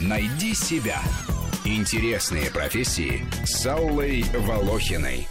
Найди себя. Интересные профессии с Аллой Волохиной.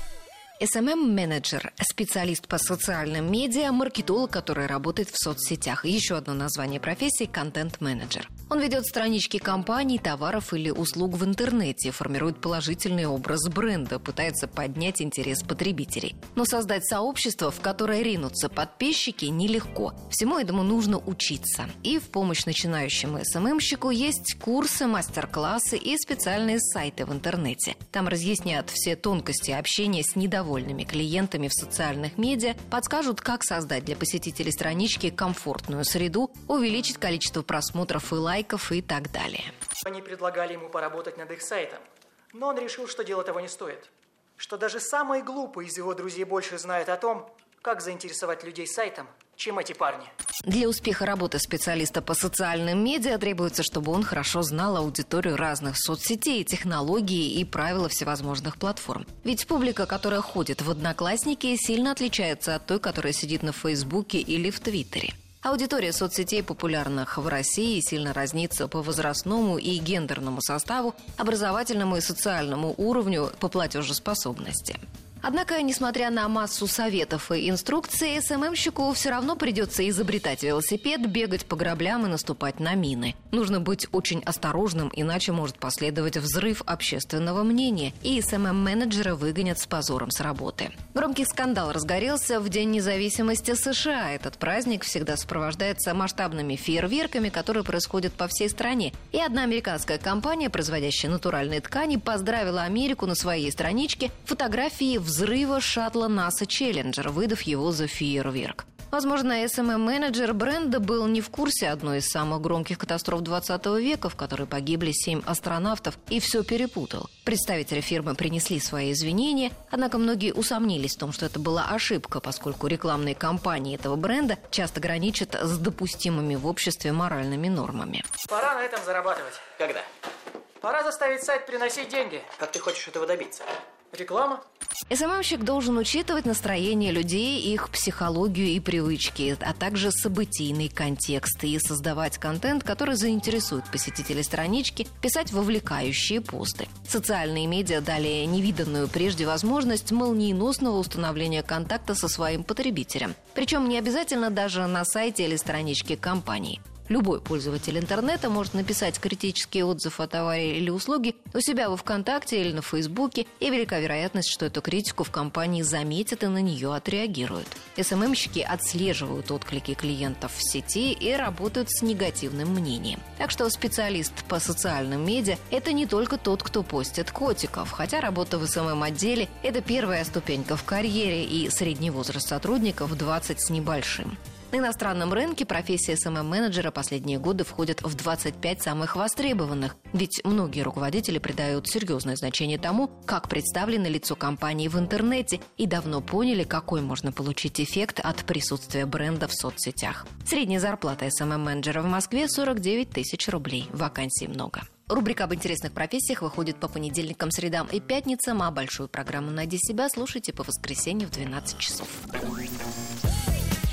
SMM-менеджер – специалист по социальным медиа, маркетолог, который работает в соцсетях. Еще одно название профессии – контент-менеджер. Он ведет странички компаний, товаров или услуг в интернете, формирует положительный образ бренда, пытается поднять интерес потребителей. Но создать сообщество, в которое ринутся подписчики, нелегко. Всему этому нужно учиться. И в помощь начинающему СММщику есть курсы, мастер-классы и специальные сайты в интернете. Там разъяснят все тонкости общения с недовольными клиентами в социальных медиа, подскажут, как создать для посетителей странички комфортную среду, увеличить количество просмотров и лайков, лайков и так далее. Они предлагали ему поработать над их сайтом, но он решил, что дело того не стоит. Что даже самые глупые из его друзей больше знают о том, как заинтересовать людей сайтом, чем эти парни. Для успеха работы специалиста по социальным медиа требуется, чтобы он хорошо знал аудиторию разных соцсетей, технологий и правила всевозможных платформ. Ведь публика, которая ходит в Одноклассники, сильно отличается от той, которая сидит на Фейсбуке или в Твиттере. Аудитория соцсетей, популярных в России, сильно разнится по возрастному и гендерному составу, образовательному и социальному уровню по платежеспособности. Однако, несмотря на массу советов и инструкций, SMM-щику все равно придется изобретать велосипед, бегать по граблям и наступать на мины. Нужно быть очень осторожным, иначе может последовать взрыв общественного мнения, и SMM-менеджера выгонят с позором с работы. Громкий скандал разгорелся в День независимости США. Этот праздник всегда сопровождается масштабными фейерверками, которые происходят по всей стране. И одна американская компания, производящая натуральные ткани, поздравила Америку на своей страничке фотографии в взрыва шаттла НАСА Челленджер, выдав его за фейерверк. Возможно, СММ-менеджер бренда был не в курсе одной из самых громких катастроф 20 века, в которой погибли семь астронавтов, и все перепутал. Представители фирмы принесли свои извинения, однако многие усомнились в том, что это была ошибка, поскольку рекламные кампании этого бренда часто граничат с допустимыми в обществе моральными нормами. Пора на этом зарабатывать. Когда? Пора заставить сайт приносить деньги. Как ты хочешь этого добиться? Реклама? СММщик должен учитывать настроение людей, их психологию и привычки, а также событийный контекст и создавать контент, который заинтересует посетителей странички, писать вовлекающие посты. Социальные медиа дали невиданную прежде возможность молниеносного установления контакта со своим потребителем. Причем не обязательно даже на сайте или страничке компании. Любой пользователь интернета может написать критический отзыв о товаре или услуге у себя во ВКонтакте или на Фейсбуке, и велика вероятность, что эту критику в компании заметят и на нее отреагируют. СММщики отслеживают отклики клиентов в сети и работают с негативным мнением. Так что специалист по социальным медиа – это не только тот, кто постит котиков, хотя работа в СММ-отделе – это первая ступенька в карьере и средний возраст сотрудников 20 с небольшим. На иностранном рынке профессия SMM-менеджера последние годы входит в 25 самых востребованных, ведь многие руководители придают серьезное значение тому, как представлено лицо компании в интернете и давно поняли, какой можно получить эффект от присутствия бренда в соцсетях. Средняя зарплата SMM-менеджера в Москве 49 тысяч рублей. Вакансий много. Рубрика об интересных профессиях выходит по понедельникам, средам и пятницам, а большую программу «Найди себя» слушайте по воскресенью в 12 часов.